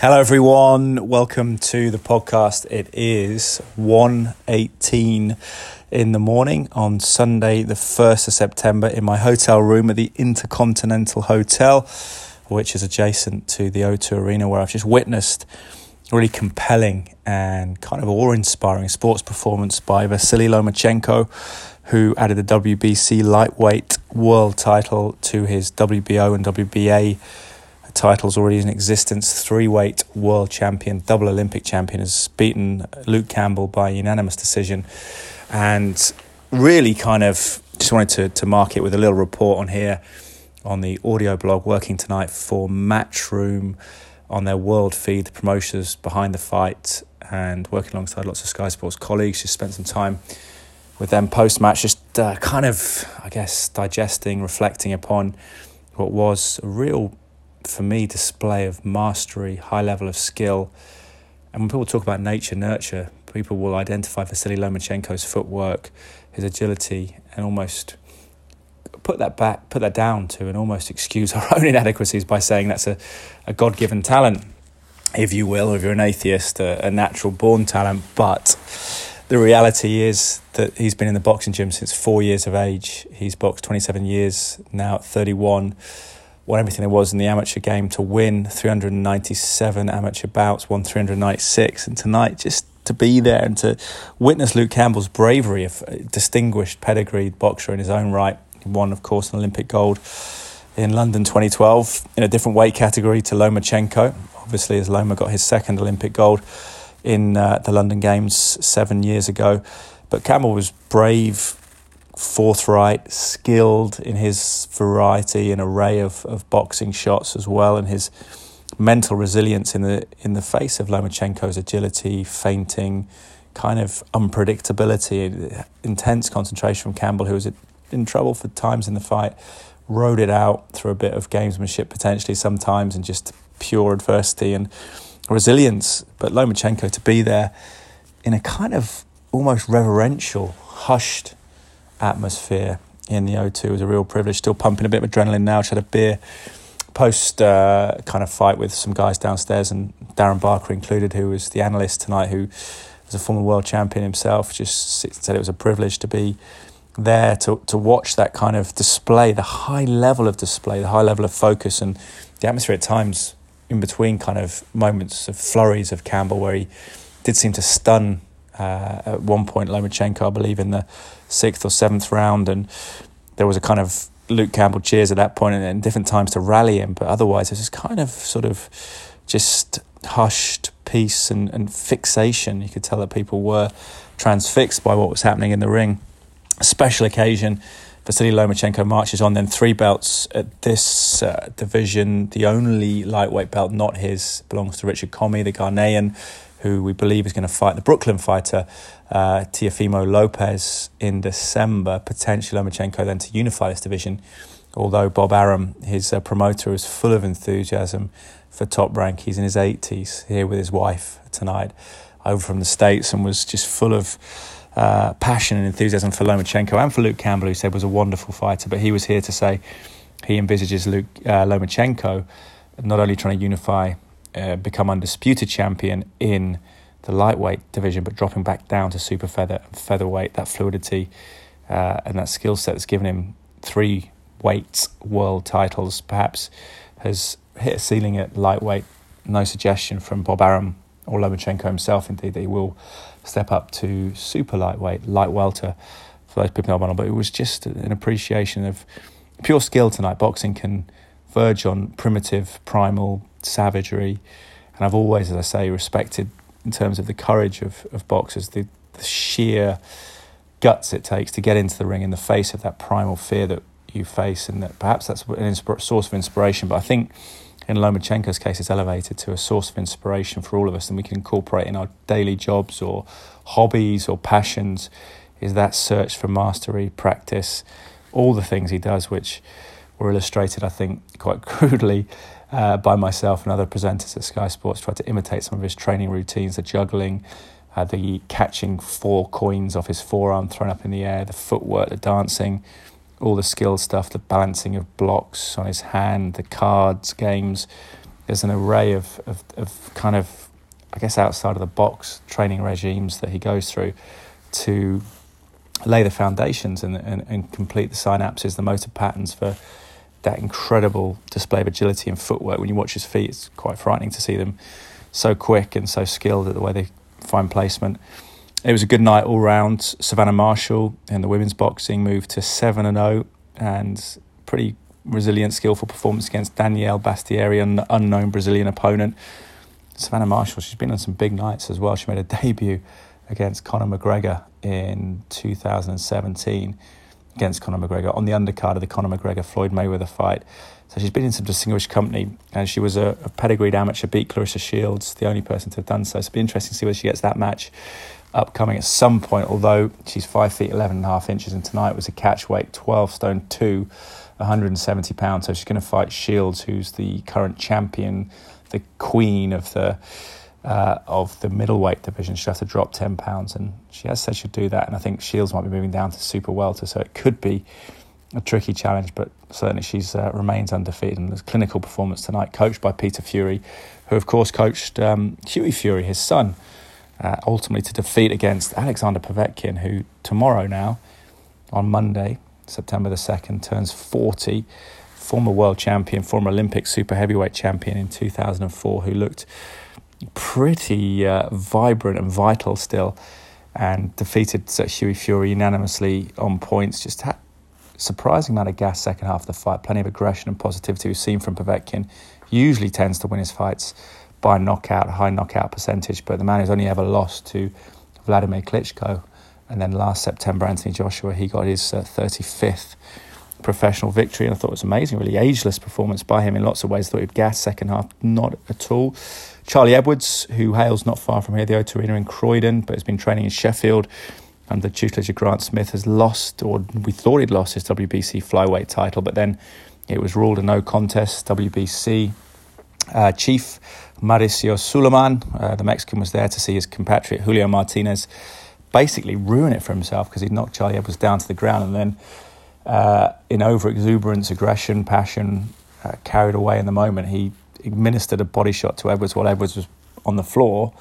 Hello, everyone. Welcome to the podcast. It is 1.18 in the morning on Sunday, the 1st of September, in my hotel room at the Intercontinental Hotel, which is adjacent to the O2 Arena, where I've just witnessed a really compelling and kind of awe-inspiring sports performance by Vasily Lomachenko, who added the WBC lightweight world title to his WBO and WBA titles already in existence. Three weight world champion, double Olympic champion, has beaten Luke Campbell by unanimous decision. And really kind of just wanted to, to mark it with a little report on here on the audio blog working tonight for Matchroom on their world feed, the promoters behind the fight, and working alongside lots of Sky Sports colleagues. Just spent some time with them post match, just uh, kind of, I guess, digesting, reflecting upon what was a real for me, display of mastery, high level of skill. And when people talk about nature, nurture, people will identify Vasily Lomachenko's footwork, his agility, and almost put that back, put that down to, and almost excuse our own inadequacies by saying that's a, a God given talent, if you will, if you're an atheist, a, a natural born talent. But the reality is that he's been in the boxing gym since four years of age. He's boxed 27 years now at 31 won everything there was in the amateur game to win 397 amateur bouts, won 396. And tonight, just to be there and to witness Luke Campbell's bravery of a distinguished pedigreed boxer in his own right. He won, of course, an Olympic gold in London 2012 in a different weight category to Lomachenko. Obviously, as Loma got his second Olympic gold in uh, the London Games seven years ago. But Campbell was brave, forthright, skilled in his variety and array of, of boxing shots as well, and his mental resilience in the in the face of Lomachenko's agility, feinting, kind of unpredictability, intense concentration from Campbell, who was in trouble for times in the fight, rode it out through a bit of gamesmanship potentially sometimes, and just pure adversity and resilience. But Lomachenko to be there in a kind of almost reverential, hushed atmosphere in the O2 was a real privilege. Still pumping a bit of adrenaline now. Just had a beer post uh, kind of fight with some guys downstairs, and Darren Barker included, who was the analyst tonight, who was a former world champion himself. Just said it was a privilege to be there to to watch that kind of display, the high level of display, the high level of focus, and the atmosphere at times in between kind of moments of flurries of Campbell where he did seem to stun uh, at one point Lomachenko, I believe, in the sixth or seventh round, and there was a kind of Luke Campbell cheers at that point and, and different times to rally him, but otherwise it was kind of sort of just hushed peace and, and fixation. You could tell that people were transfixed by what was happening in the ring. A special occasion. Vasily Lomachenko marches on, then three belts at this uh, division. The only lightweight belt not his belongs to Richard Commey, the Ghanaian, who we believe is going to fight the Brooklyn fighter, uh, Teofimo Lopez, in December, potentially Lomachenko then to unify this division. Although Bob Arum, his uh, promoter, is full of enthusiasm for top rank. He's in his 80s here with his wife tonight over from the States and was just full of uh, passion and enthusiasm for Lomachenko and for Luke Campbell, who said was a wonderful fighter. But he was here to say he envisages Luke uh, Lomachenko not only trying to unify uh, become undisputed champion in the lightweight division, but dropping back down to super feather and featherweight, that fluidity uh, and that skill set that's given him three weight world titles, perhaps has hit a ceiling at lightweight. No suggestion from Bob Arum or Lomachenko himself, indeed, that he will step up to super lightweight, light welter for those people know But it was just an appreciation of pure skill tonight. Boxing can verge on primitive, primal savagery. And I've always, as I say, respected in terms of the courage of, of boxers, the, the sheer guts it takes to get into the ring in the face of that primal fear that you face, and that perhaps that's an insp- source of inspiration. But I think in Lomachenko's case, it's elevated to a source of inspiration for all of us, and we can incorporate in our daily jobs or hobbies or passions. Is that search for mastery, practice, all the things he does, which were illustrated, I think, quite crudely uh, by myself and other presenters at Sky Sports, tried to imitate some of his training routines, the juggling, uh, the catching four coins off his forearm thrown up in the air, the footwork, the dancing, all the skill stuff, the balancing of blocks on his hand, the cards, games, there's an array of, of, of kind of, I guess, outside of the box training regimes that he goes through to lay the foundations and, and, and complete the synapses, the motor patterns for that incredible display of agility and footwork. When you watch his feet, it's quite frightening to see them so quick and so skilled at the way they find placement. It was a good night all round. Savannah Marshall in the women's boxing moved to 7 and 0 and pretty resilient, skillful performance against Danielle Bastieri, an unknown Brazilian opponent. Savannah Marshall, she's been on some big nights as well. She made a debut against Conor McGregor in 2017 against Conor McGregor on the undercard of the Conor McGregor Floyd Mayweather fight. So she's been in some distinguished company, and she was a, a pedigreed amateur, beat Claressa Shields, the only person to have done so. So it'll be interesting to see whether she gets that match upcoming at some point, although she's 5 feet 11 and a half inches, and tonight was a catch weight 12 stone 2, 170 pounds. So she's going to fight Shields, who's the current champion, the queen of the uh, of the middleweight division. She'll have to drop 10 pounds, and she has said she'll do that. And I think Shields might be moving down to super welter, so it could be a tricky challenge, but certainly she's uh, remains undefeated. And there's clinical performance tonight, coached by Peter Fury, who of course coached um, Hughie Fury, his son, uh, ultimately to defeat against Alexander Povetkin, who tomorrow now, on Monday, September the second, turns 40 former world champion, former Olympic super heavyweight champion in 2004, who looked pretty uh, vibrant and vital still, and defeated Hughie Fury unanimously on points. Just had surprising amount of gas second half of the fight, plenty of aggression and positivity we've seen from Povetkin. Usually tends to win his fights by knockout, high knockout percentage, but the man who's only ever lost to Vladimir Klitschko. And then last September, Anthony Joshua, he got his uh, 35th professional victory, and I thought it was amazing, really ageless performance by him in lots of ways. Thought he'd gas second half, not at all. Charlie Edwards, who hails not far from here, the O2 Arena in Croydon, but has been training in Sheffield under tutelage of Grant Smith, has lost, or we thought he'd lost his WBC flyweight title, but then it was ruled a no contest. WBC uh, chief Mauricio Sulaiman, uh, the Mexican, was there to see his compatriot Julio Martinez basically ruin it for himself because he'd knocked Charlie Edwards down to the ground and then uh, in over exuberance, aggression, passion, uh, carried away in the moment, he administered a body shot to Edwards while Edwards was on the floor.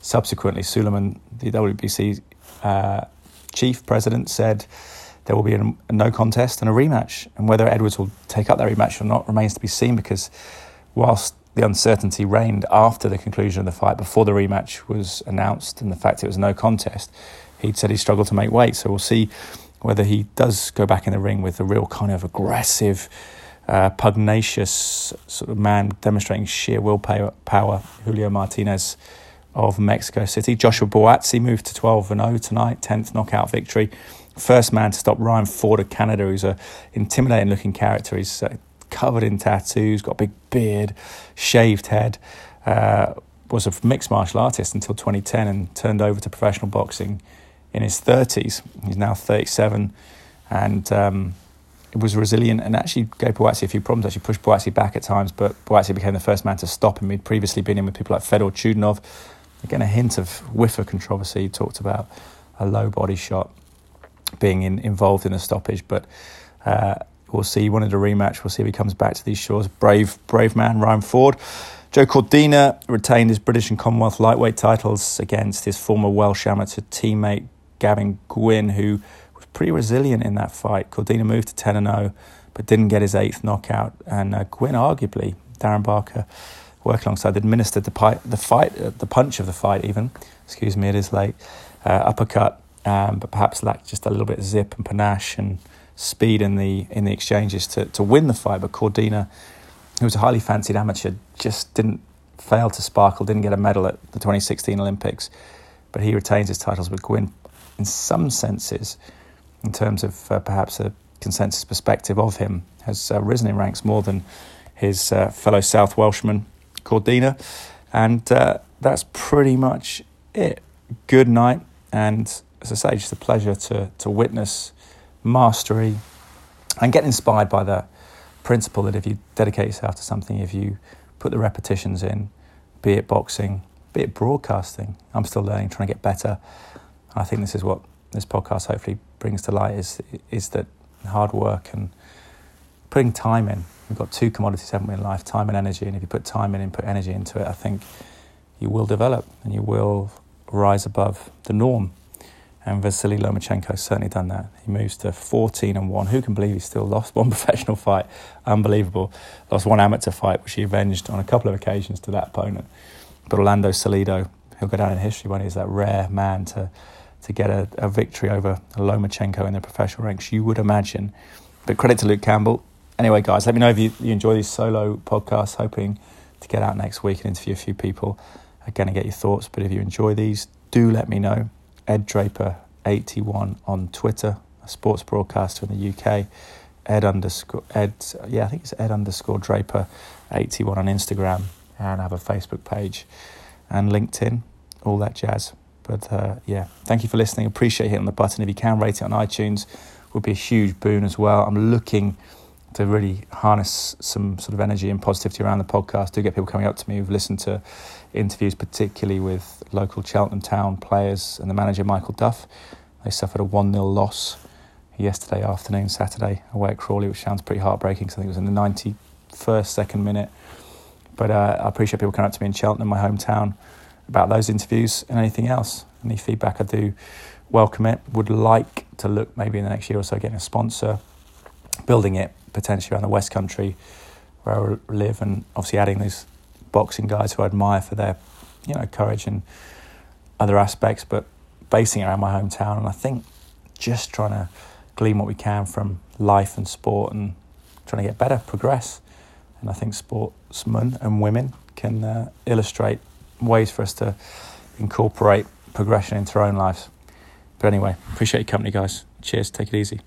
Subsequently, Sulaiman, the WBC uh, chief president, said there will be a, a, no contest and a rematch. And whether Edwards will take up that rematch or not remains to be seen because whilst the uncertainty reigned after the conclusion of the fight, before the rematch was announced, and the fact it was no contest, he'd said he struggled to make weight. So we'll see whether he does go back in the ring with a real kind of aggressive, uh, pugnacious sort of man demonstrating sheer willpower. Power. Julio Martinez of Mexico City. Joshua Buatsi moved to 12 0 tonight, 10th knockout victory. First man to stop Ryan Ford of Canada, who's a intimidating looking character. He's uh, covered in tattoos, got a big beard, shaved head. Uh, was a mixed martial artist until 2010 and turned over to professional boxing in his 30s. He's now 37 and um, was resilient and actually gave Buatsi a few problems, actually pushed Buatsi back at times, but Buatsi became the first man to stop him. He'd previously been in with people like Fedor Chudinov. Again, a hint of whiffer controversy. He talked about a low body shot being in, involved in a stoppage, but uh, we'll see. He wanted a rematch. We'll see if he comes back to these shores. Brave, brave man, Ryan Ford. Joe Cordina retained his British and Commonwealth lightweight titles against his former Welsh amateur teammate Gavin Gwynn, who pretty resilient in that fight. Cordina moved to 10 0, but didn't get his eighth knockout. And uh, Gwynn, arguably, Darren Barker, working alongside, administered the, pi- the fight, uh, the punch of the fight, even. Excuse me, it is late. Uh, uppercut, um, but perhaps lacked just a little bit of zip and panache and speed in the in the exchanges to, to win the fight. But Cordina, who was a highly fancied amateur, just didn't fail to sparkle, didn't get a medal at the 2016 Olympics. But he retains his titles with Gwynn in some senses, in terms of uh, perhaps a consensus perspective of him, has uh, risen in ranks more than his uh, fellow South Welshman, Cordina. And uh, that's pretty much it. Good night. And as I say, just a pleasure to, to witness mastery and get inspired by the principle that if you dedicate yourself to something, if you put the repetitions in, be it boxing, be it broadcasting, I'm still learning, trying to get better. I think this is what this podcast hopefully brings to light is is that hard work and putting time in we've got two commodities, haven't we, in life, time and energy. And if you put time in and put energy into it, I think you will develop and you will rise above the norm. And Vasily Lomachenko certainly done that. He moves to 14 and 1. Who can believe he still lost one professional fight? Unbelievable. Lost one amateur fight, which he avenged on a couple of occasions to that opponent. But Orlando Salido, he'll go down in history when he's that rare man to, to get a, a victory over Lomachenko in the professional ranks, you would imagine. But credit to Luke Campbell. Anyway, guys, let me know if you, you enjoy these solo podcasts, hoping to get out next week and interview a few people. Again, and get your thoughts. But if you enjoy these, do let me know. Ed Draper 81 on Twitter, a sports broadcaster in the UK. Ed underscore Ed, yeah, I think it's Ed underscore Draper 81 on Instagram, and I have a Facebook page and LinkedIn, all that jazz. But uh, yeah, thank you for listening. Appreciate hitting the button. If you can rate it on iTunes, would be a huge boon as well. I'm looking to really harness some sort of energy and positivity around the podcast. Do get people coming up to me who've listened to interviews, particularly with local Cheltenham Town players and the manager Michael Duff. They suffered a 1 0 loss yesterday afternoon, Saturday, away at Crawley, which sounds pretty heartbreaking because I think it was in the 91st, second minute. But uh, I appreciate people coming up to me in Cheltenham, my hometown, about those interviews and anything else. Any feedback I do welcome it. Would like to look maybe in the next year or so getting a sponsor, building it potentially around the West Country where I live, and obviously adding these boxing guys who I admire for their, you know, courage and other aspects, but basing it around my hometown. And I think just trying to glean what we can from life and sport and trying to get better, progress. And I think sportsmen and women can uh, illustrate ways for us to incorporate progression into our own lives. But anyway, appreciate your company, guys. Cheers. Take it easy.